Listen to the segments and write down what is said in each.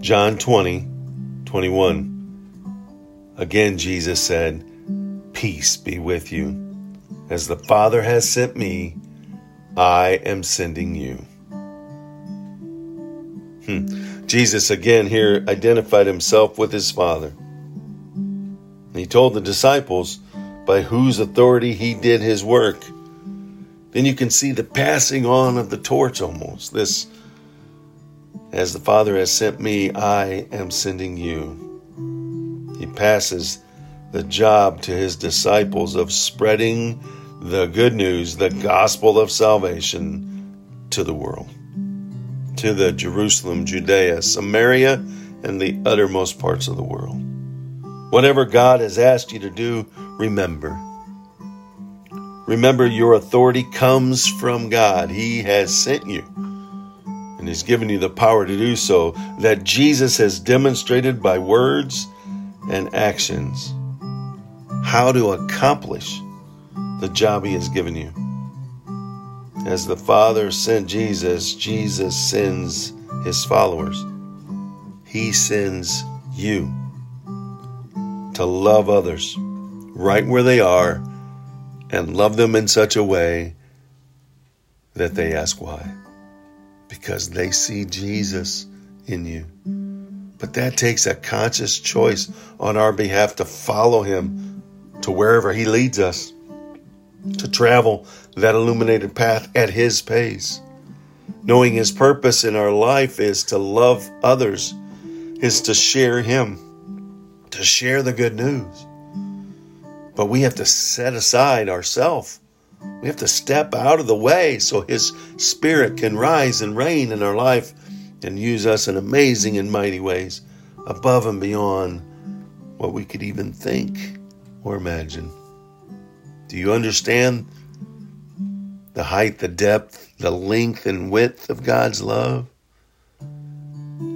John 20, 21. Again, Jesus said, Peace be with you. As the Father has sent me, I am sending you. Hmm. Jesus again here identified himself with his Father. He told the disciples by whose authority he did his work. Then you can see the passing on of the torch almost. This, as the Father has sent me, I am sending you. He passes the job to his disciples of spreading the good news, the gospel of salvation to the world, to the Jerusalem, Judea, Samaria, and the uttermost parts of the world. Whatever God has asked you to do, remember. Remember, your authority comes from God. He has sent you, and He's given you the power to do so, that Jesus has demonstrated by words and actions how to accomplish the job He has given you. As the Father sent Jesus, Jesus sends His followers. He sends you to love others right where they are and love them in such a way that they ask why. Because they see Jesus in you. But that takes a conscious choice on our behalf to follow Him to wherever He leads us, to travel that illuminated path at His pace. Knowing His purpose in our life is to love others, is to share Him to share the good news. But we have to set aside ourselves. We have to step out of the way so His Spirit can rise and reign in our life and use us in amazing and mighty ways above and beyond what we could even think or imagine. Do you understand the height, the depth, the length, and width of God's love?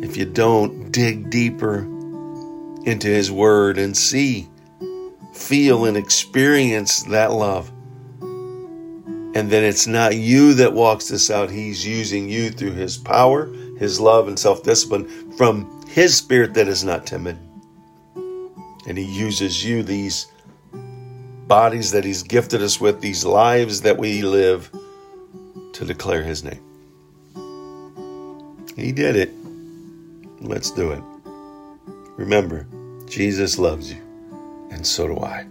If you don't, dig deeper into His Word and see, feel, and experience that love. And then it's not you that walks this out. He's using you through His power, His love, and self discipline from His Spirit that is not timid. And He uses you, these bodies that He's gifted us with, these lives that we live, to declare His name. He did it. Let's do it. Remember, Jesus loves you, and so do I.